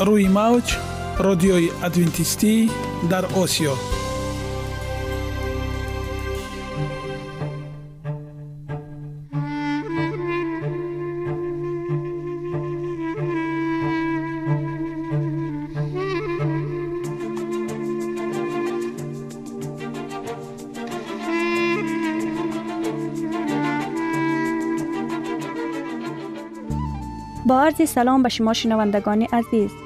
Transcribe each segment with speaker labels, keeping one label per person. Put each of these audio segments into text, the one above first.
Speaker 1: روی موج رادیوی ادوینتیستی در آسیا.
Speaker 2: با عرض سلام به شما شنوندگان عزیز.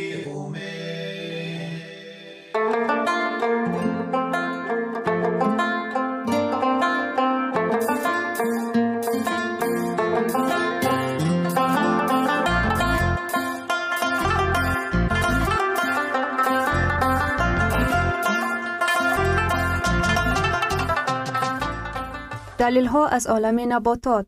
Speaker 2: دلیل ها از عالم نباتات.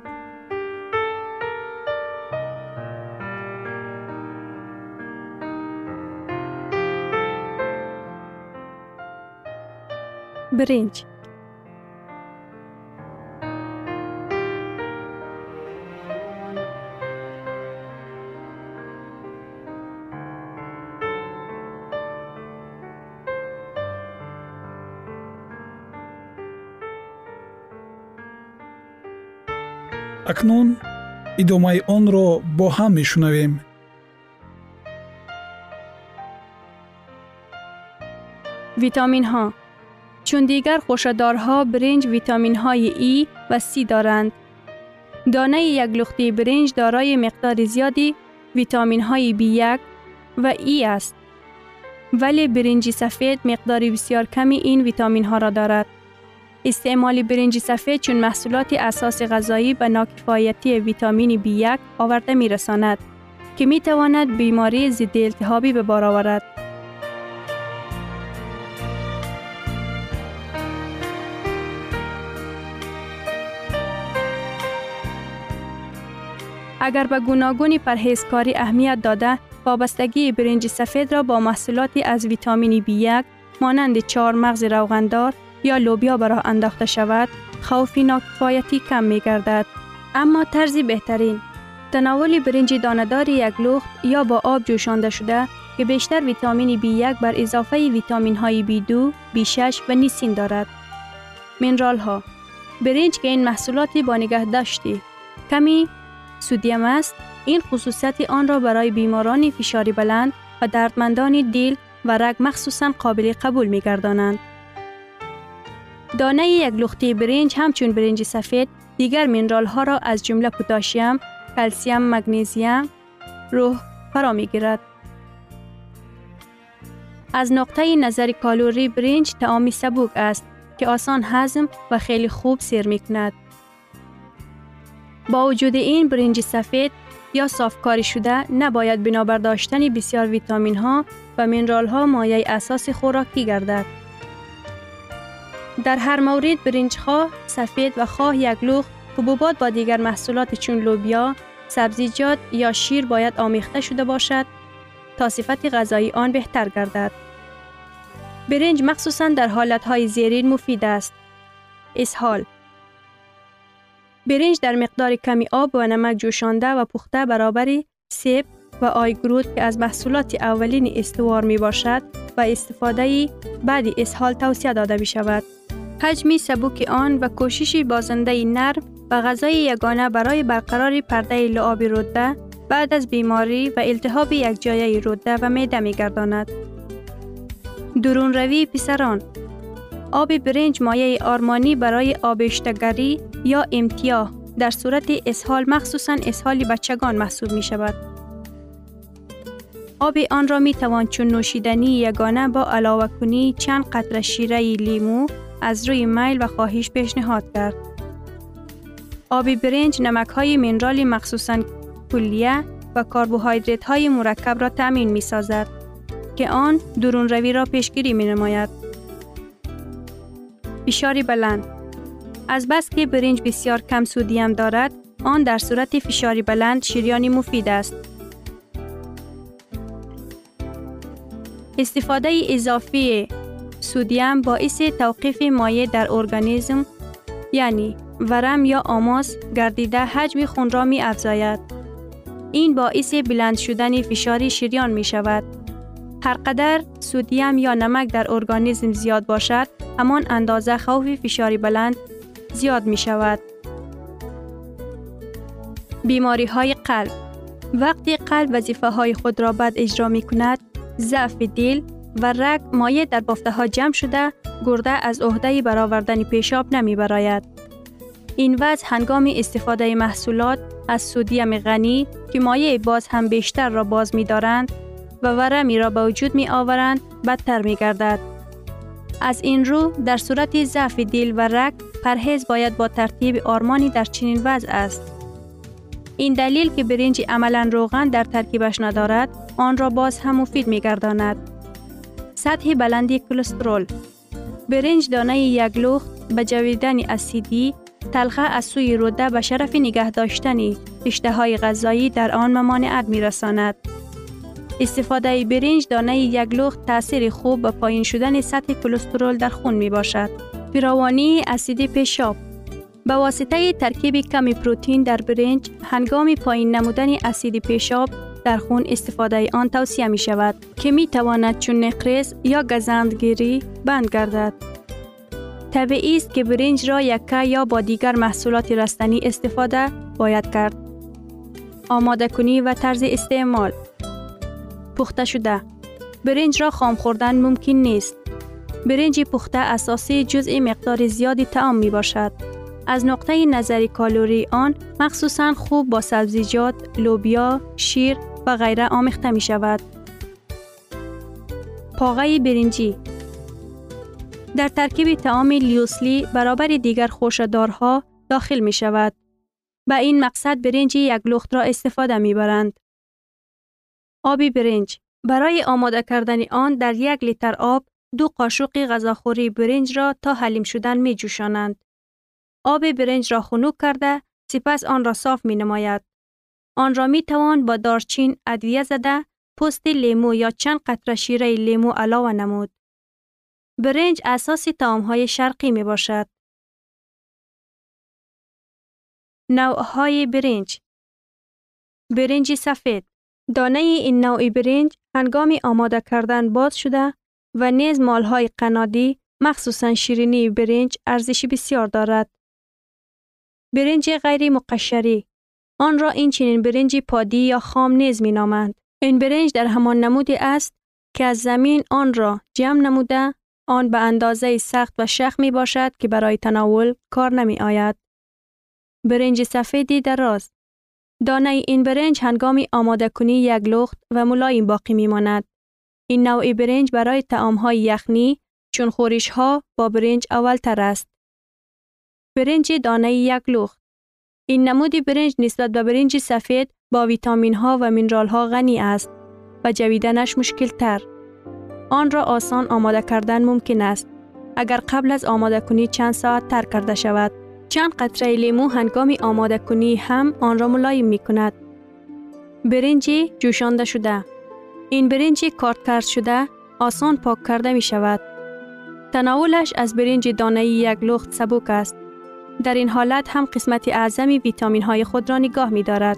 Speaker 2: бринҷ
Speaker 1: акнун идомаи онро бо ҳам мешунавем.
Speaker 2: Витаминҳо. چون دیگر خوشدارها برنج ویتامین های ای و سی دارند. دانه یک لختی برنج دارای مقدار زیادی ویتامین های بی یک و ای است. ولی برنج سفید مقدار بسیار کمی این ویتامین ها را دارد. استعمال برنج سفید چون محصولات اساس غذایی به ناکفایتی ویتامین بی یک آورده می رساند که می تواند بیماری ضد التهابی به بار آورد. اگر به گوناگونی پرهیزکاری اهمیت داده، وابستگی برنج سفید را با محصولاتی از ویتامین بی 1 مانند چهار مغز روغندار یا لوبیا به راه انداخته شود، خوف ناکفایتی کم می گردد. اما طرزی بهترین تناول برنج داندار یک لخت یا با آب جوشانده شده که بیشتر ویتامین B1 بر اضافه ویتامین های B2, B6 و نیسین دارد. منرال ها برنج که این محصولات با نگه داشتی کمی سودیم است این خصوصیت آن را برای بیماران فشاری بلند و دردمندان دل و رگ مخصوصا قابل قبول می گردانند. دانه یک لختی برنج همچون برنج سفید دیگر منرال ها را از جمله پوتاشیم، کلسیم، مگنیزیم، روح فرا می گیرد. از نقطه نظر کالوری برنج تعامی سبوک است که آسان هضم و خیلی خوب سیر می کند. با وجود این برنج سفید یا صافکاری شده نباید بنابر داشتن بسیار ویتامین ها و منرال ها مایه اساس خوراکی گردد. در هر مورد برنج خواه سفید و خواه یک لوخ حبوبات با دیگر محصولات چون لوبیا، سبزیجات یا شیر باید آمیخته شده باشد تا صفت غذایی آن بهتر گردد. برنج مخصوصا در حالتهای زیرین مفید است. اسهال برنج در مقدار کمی آب و نمک جوشانده و پخته برابری سیب و آیگرود که از محصولات اولین استوار می باشد و استفاده بعد اسهال توصیه داده می شود. حجمی سبوک آن و کوششی بازنده نرم و غذای یگانه برای برقرار پرده لعاب روده بعد از بیماری و التهاب یک جایه روده و معده می گرداند. درون روی پسران آب برنج مایه آرمانی برای آبشتگری یا امتیاه در صورت اسهال مخصوصا اسهال بچگان محسوب می شود. آب آن را می توان چون نوشیدنی یگانه با علاوه کنی چند قطره شیره لیمو از روی میل و خواهش پیشنهاد کرد. آب برنج نمک های منرال مخصوصا کلیه و کربوهیدرات های مرکب را تامین می سازد که آن درون روی را پیشگیری می نماید. فشار بلند از بس که برنج بسیار کم سودیم دارد آن در صورت فشاری بلند شیریانی مفید است. استفاده اضافی سودیم باعث توقیف مایع در ارگانیسم یعنی ورم یا آماس گردیده حجم خون را می افزاید. این باعث بلند شدن فشار شریان می شود. هر قدر سودیم یا نمک در ارگانیسم زیاد باشد، همان اندازه خوف فشاری بلند زیاد می شود. بیماری های قلب وقتی قلب وظیفه های خود را بد اجرا می کند، ضعف دل و رگ مایع در بافته ها جمع شده گرده از عهده برآوردن پیشاب نمی براید. این وضع هنگام استفاده محصولات از سودیم غنی که مایع باز هم بیشتر را باز می دارند و ورمی را به وجود می آورند بدتر می گردد. از این رو در صورت ضعف دل و رگ پرهیز باید با ترتیب آرمانی در چنین وضع است. این دلیل که برنج عملا روغن در ترکیبش ندارد آن را باز هم مفید می گرداند. سطح بلندی کلسترول برنج دانه یک لخت به جویدن اسیدی تلخه از سوی روده به شرف نگه داشتن های غذایی در آن ممانعت می رساند. استفاده برنج دانه یک لخت تاثیر خوب به پایین شدن سطح کلسترول در خون می باشد. فراوانی اسید پیشاب به واسطه ترکیب کمی پروتین در برنج هنگام پایین نمودن اسید پیشاب در خون استفاده آن توصیه می شود که می تواند چون نقرس یا گزندگیری بند گردد. طبیعی است که برنج را یکه یا با دیگر محصولات رستنی استفاده باید کرد. آماده کنی و طرز استعمال پخته شده برنج را خام خوردن ممکن نیست. برنج پخته اساسی جزء مقدار زیادی تعام می باشد. از نقطه نظری کالوری آن مخصوصا خوب با سبزیجات، لوبیا، شیر و غیره آمیخته می شود. پاغه برنجی در ترکیب تعام لیوسلی برابر دیگر خوشدارها داخل می شود. به این مقصد برنج یک لخت را استفاده می برند. آبی برنج برای آماده کردن آن در یک لیتر آب دو قاشق غذاخوری برنج را تا حلیم شدن می جوشانند. آب برنج را خنک کرده سپس آن را صاف می نماید. آن را می توان با دارچین ادویه زده پست لیمو یا چند قطره شیره لیمو علاوه نمود. برنج اساس های شرقی می باشد. نوعهای برنج برنج سفید دانه این نوع برنج هنگام آماده کردن باز شده و نیز مالهای قنادی مخصوصا شیرینی برنج ارزشی بسیار دارد. برنج غیر مقشری آن را این چنین برنج پادی یا خام نیز می نامند. این برنج در همان نمودی است که از زمین آن را جمع نموده آن به اندازه سخت و شخ می باشد که برای تناول کار نمی آید. برنج سفیدی دراز دانه این برنج هنگامی آماده کنی یک لخت و ملایم باقی می ماند. این نوع برنج برای تعام های یخنی چون خورش ها با برنج اول تر است. برنج دانه یک لخت این نمودی برنج نسبت به برنج سفید با ویتامین ها و مینرال ها غنی است و جویدنش مشکل تر. آن را آسان آماده کردن ممکن است اگر قبل از آماده کنی چند ساعت تر کرده شود. چند قطره لیمو هنگامی آماده کنی هم آن را ملایم می کند. برنج جوشانده شده این برنج کارت کرد شده آسان پاک کرده می شود. تناولش از برنج دانه یک لخت سبک است. در این حالت هم قسمت اعظمی ویتامین های خود را نگاه می دارد.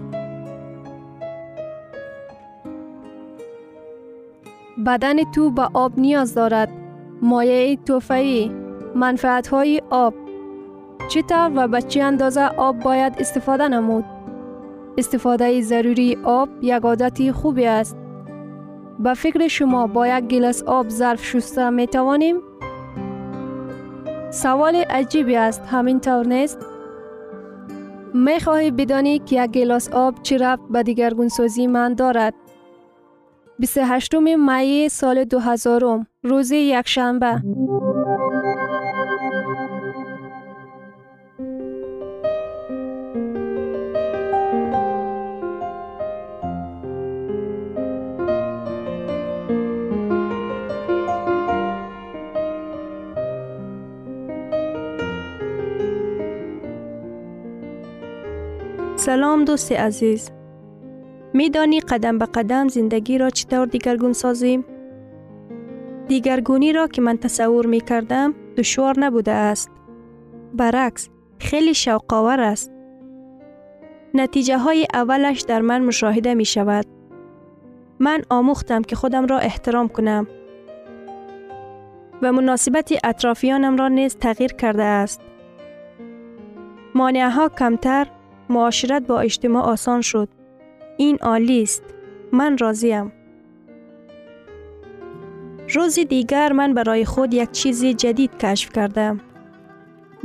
Speaker 3: بدن تو به آب نیاز دارد. مایع توفایی منفعت های آب چطور و به چه اندازه آب باید استفاده نمود؟ استفاده ضروری آب یک عادت خوبی است. به فکر شما با یک گلاس آب ظرف شسته می توانیم؟ سوال عجیبی است همین طور نیست؟ می خواهی بدانی که یک گلاس آب چی رفت به دیگرگون من دارد؟ 28 می سال 2000 روز یکشنبه.
Speaker 2: سلام دوست عزیز. میدانی قدم به قدم زندگی را چطور دیگرگون سازیم؟ دیگرگونی را که من تصور می کردم دشوار نبوده است. برعکس خیلی شوقاور است. نتیجه های اولش در من مشاهده می شود. من آموختم که خودم را احترام کنم و مناسبت اطرافیانم را نیز تغییر کرده است. مانعه ها کمتر، معاشرت با اجتماع آسان شد. این عالی است. من راضیم. روزی دیگر من برای خود یک چیز جدید کشف کردم.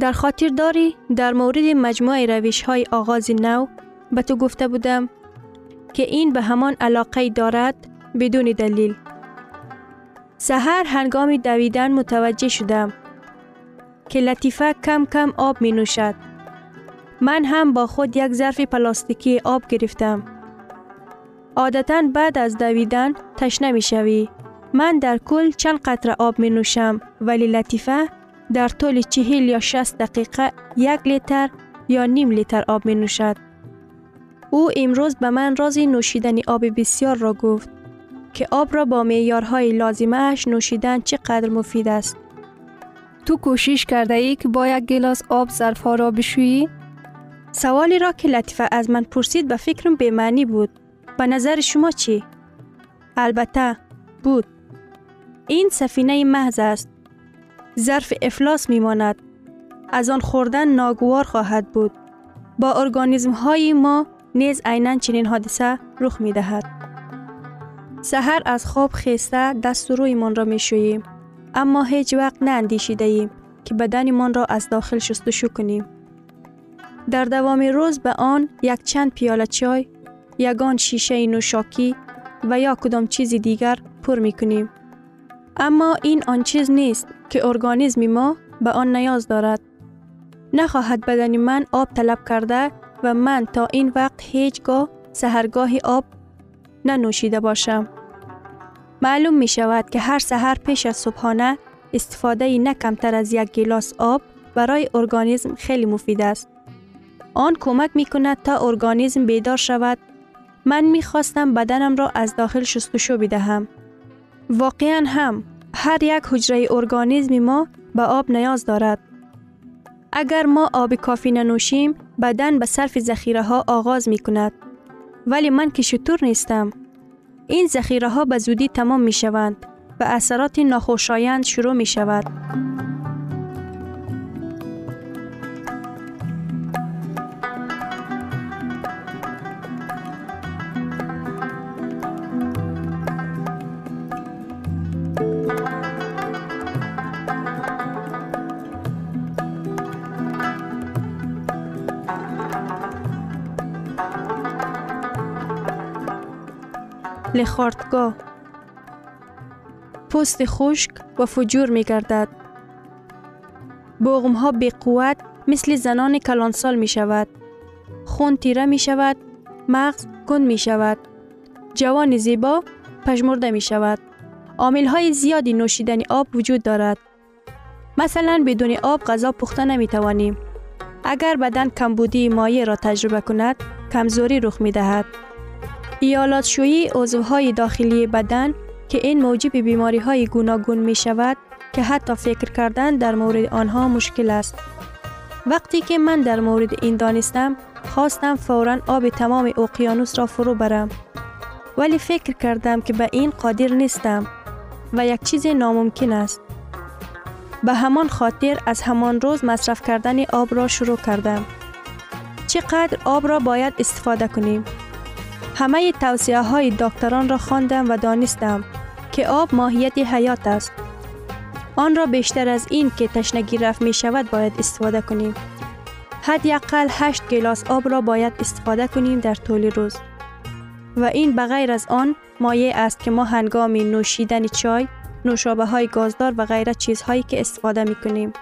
Speaker 2: در خاطر داری در مورد مجموعه روش های آغاز نو به تو گفته بودم که این به همان علاقه دارد بدون دلیل. سهر هنگام دویدن متوجه شدم که لطیفه کم کم آب می نوشد. من هم با خود یک ظرف پلاستیکی آب گرفتم. عادتا بعد از دویدن تشنه می شوی. من در کل چند قطره آب می نوشم ولی لطیفه در طول چهل یا شست دقیقه یک لیتر یا نیم لیتر آب می نوشد. او امروز به من رازی نوشیدن آب بسیار را گفت که آب را با معیارهای لازمه اش نوشیدن چقدر مفید است.
Speaker 3: تو کوشش کرده ای که با یک گلاس آب ظرف ها را بشویی؟
Speaker 2: سوالی را که لطیفه از من پرسید به فکرم به معنی بود. به نظر شما چی؟ البته بود. این سفینه محض است. ظرف افلاس می ماند. از آن خوردن ناگوار خواهد بود. با ارگانیزم های ما نیز عینا چنین حادثه رخ می دهد. سحر از خواب خسته دست روی من را می شوییم. اما هیچ وقت نه اندیشیده ایم که بدنمان را از داخل شستشو کنیم. در دوام روز به آن یک چند پیاله چای، یگان شیشه نوشاکی و یا کدام چیز دیگر پر می کنیم. اما این آن چیز نیست که ارگانیزم ما به آن نیاز دارد. نخواهد بدن من آب طلب کرده و من تا این وقت هیچگاه سهرگاهی آب ننوشیده باشم. معلوم می شود که هر سهر پیش از صبحانه استفاده نه کمتر از یک گلاس آب برای ارگانیسم خیلی مفید است. آن کمک می کند تا ارگانیسم بیدار شود. من می خواستم بدنم را از داخل شستشو بدهم. واقعا هم هر یک حجره ارگانیسم ما به آب نیاز دارد. اگر ما آب کافی ننوشیم بدن به صرف ذخیره ها آغاز می کند. ولی من که شطور نیستم. این ذخیره ها به زودی تمام می شوند و اثرات ناخوشایند شروع می شود. لخارتگاه پوست خشک و فجور می گردد. بغم ها بی قوت مثل زنان کلانسال می شود. خون تیره می شود. مغز کند می شود. جوان زیبا پژمرده می شود. عامل های زیادی نوشیدن آب وجود دارد. مثلا بدون آب غذا پخته نمی توانیم. اگر بدن کمبودی مایع را تجربه کند، کمزوری رخ می دهد. ایالات شویی عضوهای داخلی بدن که این موجب بیماری های گوناگون می شود که حتی فکر کردن در مورد آنها مشکل است. وقتی که من در مورد این دانستم خواستم فورا آب تمام اقیانوس را فرو برم. ولی فکر کردم که به این قادر نیستم و یک چیز ناممکن است. به همان خاطر از همان روز مصرف کردن آب را شروع کردم. چقدر آب را باید استفاده کنیم؟ همه توصیه های دکتران را خواندم و دانستم که آب ماهیت حیات است. آن را بیشتر از این که تشنگی رفت می شود باید استفاده کنیم. حداقل 8 گلاس آب را باید استفاده کنیم در طول روز. و این بغیر از آن مایع است که ما هنگام نوشیدن چای، نوشابه های گازدار و غیره چیزهایی که استفاده می کنیم.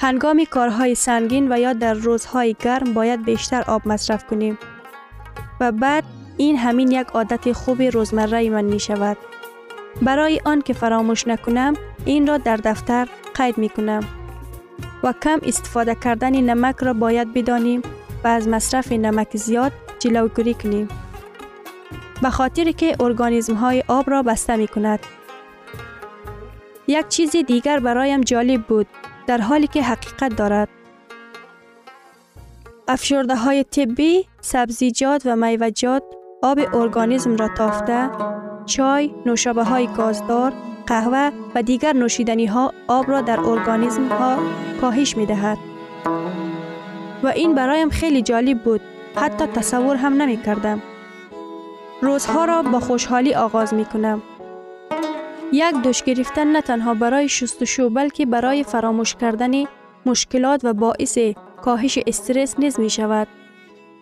Speaker 2: هنگام کارهای سنگین و یا در روزهای گرم باید بیشتر آب مصرف کنیم. و بعد این همین یک عادت خوب روزمره من می شود. برای آن که فراموش نکنم این را در دفتر قید می کنم. و کم استفاده کردن نمک را باید بدانیم و از مصرف نمک زیاد جلوگیری کنیم. به خاطر که ارگانیزم های آب را بسته می کند. یک چیز دیگر برایم جالب بود در حالی که حقیقت دارد. افشرده های طبی، سبزیجات و میوجات آب ارگانیسم را تافته، چای، نوشابه های گازدار، قهوه و دیگر نوشیدنی ها آب را در ارگانیسم ها کاهش می دهد. و این برایم خیلی جالب بود. حتی تصور هم نمی کردم. روزها را با خوشحالی آغاز می کنم. یک دوش گرفتن نه تنها برای شستشو بلکه برای فراموش کردن مشکلات و باعث کاهش استرس نیز می شود.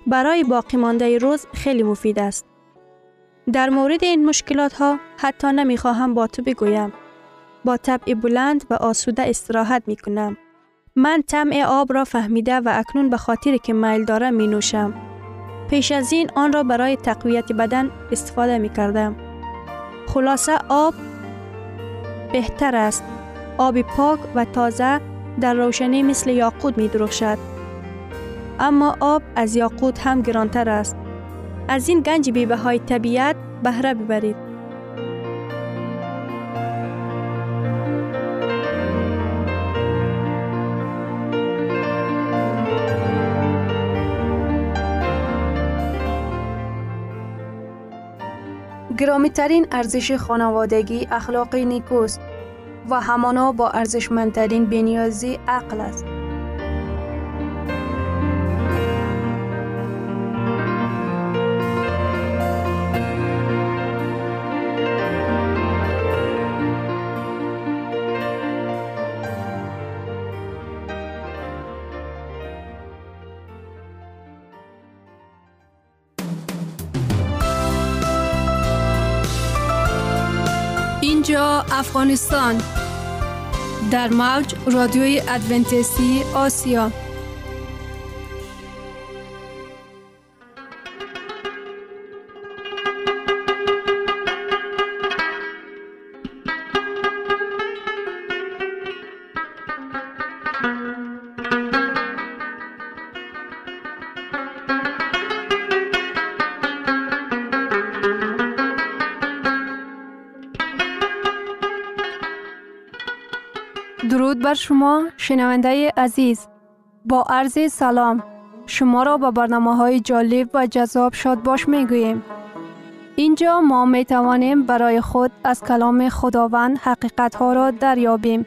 Speaker 2: برای باقی مانده روز خیلی مفید است. در مورد این مشکلات ها حتی نمی خواهم با تو بگویم. با طبع بلند و آسوده استراحت می کنم. من طمع آب را فهمیده و اکنون به خاطر که میل دارم می نوشم. پیش از این آن را برای تقویت بدن استفاده می کردم. خلاصه آب بهتر است. آب پاک و تازه در روشنی مثل یاقود می درخشد. اما آب از یاقوت هم گرانتر است. از این گنج بیبه های طبیعت بهره ببرید.
Speaker 4: گرامی ترین ارزش خانوادگی اخلاق نیکوست و همانا با ارزشمندترین بنیازی عقل است.
Speaker 3: افغانستان. در موج رادیوی ادونتیستی آسیا. بر شما شنونده عزیز با عرض سلام شما را به برنامه های جالب و جذاب شاد باش می گوییم. اینجا ما می توانیم برای خود از کلام خداوند حقیقت ها را دریابیم.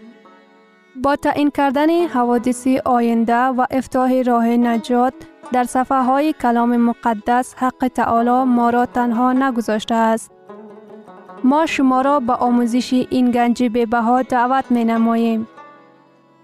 Speaker 3: با تعیین کردن حوادث آینده و افتاح راه نجات در صفحه های کلام مقدس حق تعالی ما را تنها نگذاشته است. ما شما را به آموزش این گنج بها دعوت می نماییم.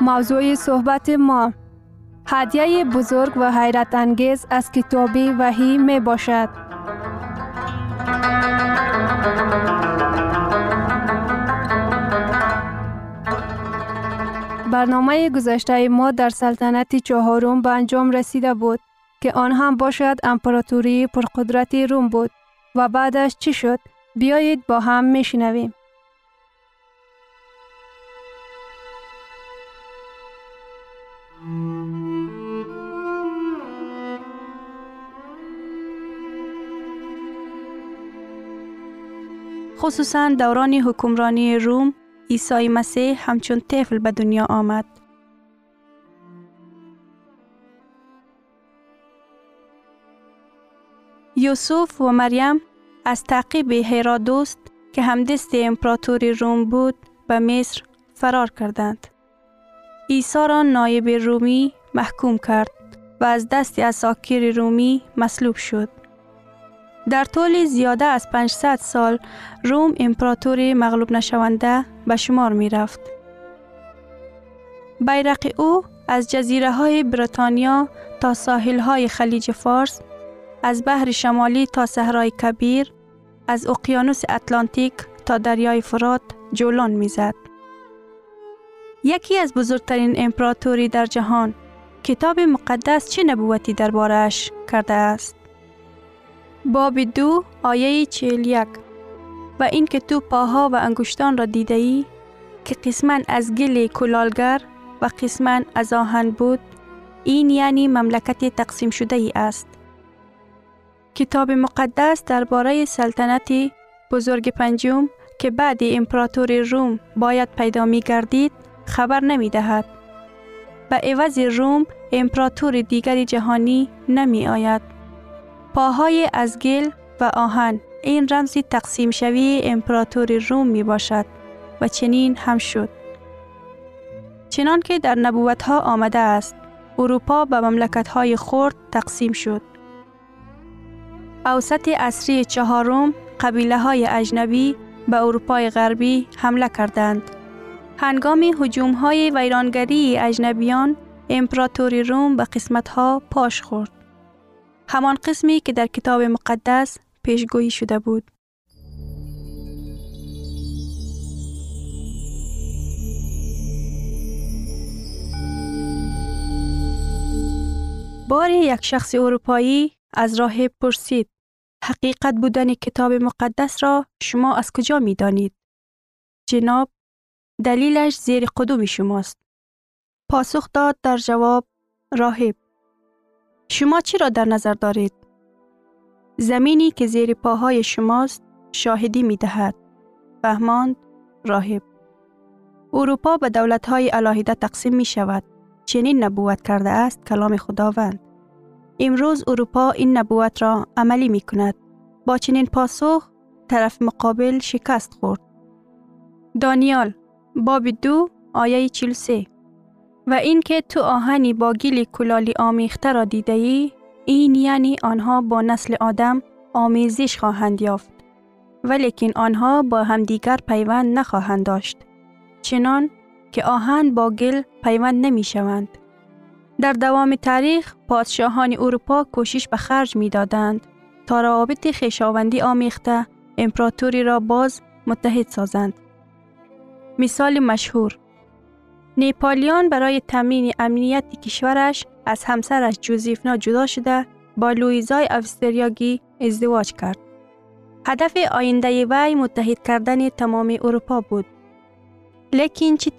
Speaker 3: موضوع صحبت ما هدیه بزرگ و حیرت انگیز از کتاب وحی می باشد. برنامه گذشته ما در سلطنت چهارم به انجام رسیده بود که آن هم باشد امپراتوری پرقدرت روم بود و بعدش چی شد؟ بیایید با هم میشنویم.
Speaker 2: خصوصا دوران حکمرانی روم عیسی مسیح همچون طفل به دنیا آمد. یوسف و مریم از تعقیب هرادوست که همدست امپراتوری روم بود به مصر فرار کردند. عیسی را نایب رومی محکوم کرد و از دست اساکیر رومی مصلوب شد. در طول زیاده از 500 سال روم امپراتوری مغلوب نشونده به شمار می رفت. بیرق او از جزیره های بریتانیا تا ساحل های خلیج فارس، از بحر شمالی تا صحرای کبیر، از اقیانوس اتلانتیک تا دریای فرات جولان می‌زد. یکی از بزرگترین امپراتوری در جهان کتاب مقدس چه نبوتی دربارهش کرده است؟ باب دو آیه چهل یک و این که تو پاها و انگشتان را دیده ای که قسمن از گل کلالگر و قسمن از آهن بود این یعنی مملکت تقسیم شده ای است. کتاب مقدس درباره سلطنت بزرگ پنجم که بعد امپراتور روم باید پیدا می گردید خبر نمی دهد. به عوض روم امپراتور دیگری جهانی نمی آید. پاهای از گل و آهن این رمزی تقسیم شوی امپراتور روم می باشد و چنین هم شد. چنان که در نبوت ها آمده است اروپا به مملکت های خرد تقسیم شد. اوسط اصری چهارم قبیله های اجنبی به اروپای غربی حمله کردند. هنگام حجوم های ویرانگری اجنبیان امپراتوری روم به قسمت ها پاش خورد. همان قسمی که در کتاب مقدس پیشگویی شده بود. باری یک شخص اروپایی از راه پرسید حقیقت بودن کتاب مقدس را شما از کجا می دانید؟ جناب دلیلش زیر قدوم شماست. پاسخ داد در جواب راهب شما چی را در نظر دارید؟ زمینی که زیر پاهای شماست شاهدی می دهد. فهماند راهب اروپا به دولتهای علاهیده تقسیم می شود. چنین نبوت کرده است کلام خداوند. امروز اروپا این نبوت را عملی می کند. با چنین پاسخ طرف مقابل شکست خورد. دانیال باب دو آیه 43 و اینکه تو آهنی با گیل کلالی آمیخته را دیده ای این یعنی آنها با نسل آدم آمیزش خواهند یافت ولیکن آنها با همدیگر پیوند نخواهند داشت چنان که آهن با گل پیوند نمی شوند. در دوام تاریخ پادشاهان اروپا کوشش به خرج می دادند تا روابط خیشاوندی آمیخته امپراتوری را باز متحد سازند. مثال مشهور نیپالیان برای تامین امنیت کشورش از همسرش جوزیفنا جدا شده با لویزای اوستریاگی ازدواج کرد. هدف آینده وی متحد کردن تمام اروپا بود. لیکن چی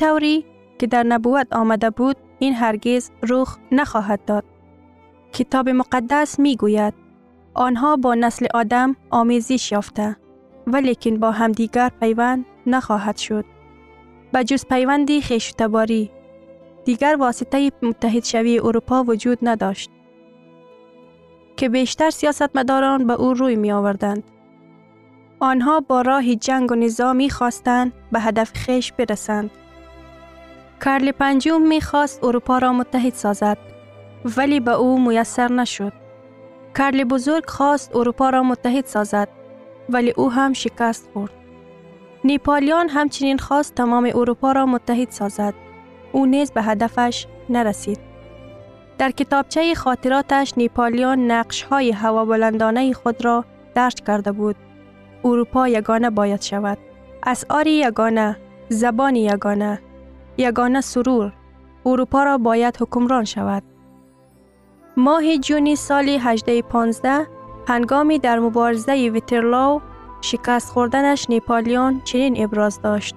Speaker 2: که در نبوت آمده بود این هرگز رخ نخواهد داد. کتاب مقدس می گوید آنها با نسل آدم آمیزش یافته ولیکن با همدیگر پیوند نخواهد شد. به جز پیوندی خیشتباری دیگر واسطه متحد شوی اروپا وجود نداشت که بیشتر سیاستمداران به او روی می آوردند. آنها با راه جنگ و نظامی خواستند به هدف خیش برسند. کارل پنجم می خواست اروپا را متحد سازد ولی به او میسر نشد. کارل بزرگ خواست اروپا را متحد سازد ولی او هم شکست خورد. نیپالیان همچنین خواست تمام اروپا را متحد سازد. او نیز به هدفش نرسید. در کتابچه خاطراتش نیپالیان نقش های هوا بلندانه خود را درج کرده بود. اروپا یگانه باید شود. اسعاری یگانه، زبان یگانه، یگانه سرور. اروپا را باید حکمران شود. ماه جونی سال 1815 هنگامی در مبارزه ویترلاو شکست خوردنش نیپالیون چنین ابراز داشت.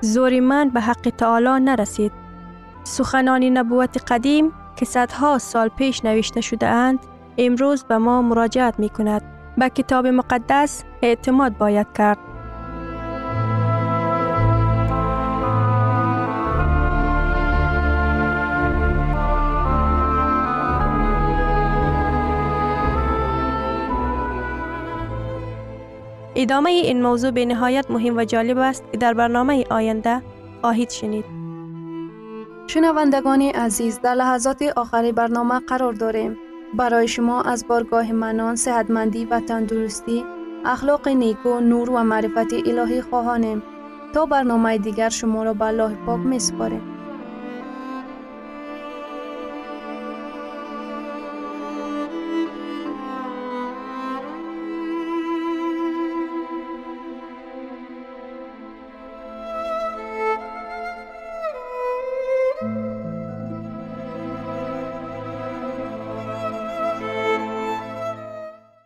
Speaker 2: زوری من به حق تعالی نرسید. سخنانی نبوت قدیم که صدها سال پیش نوشته شده اند امروز به ما مراجعت می کند. به کتاب مقدس اعتماد باید کرد. ادامه این موضوع به نهایت مهم و جالب است که در برنامه آینده خواهید شنید.
Speaker 4: شنوندگان عزیز در لحظات آخری برنامه قرار داریم. برای شما از بارگاه منان، صحتمندی و تندرستی، اخلاق نیکو، نور و معرفت الهی خواهانیم. تا برنامه دیگر شما را به الله پاک می سپاریم.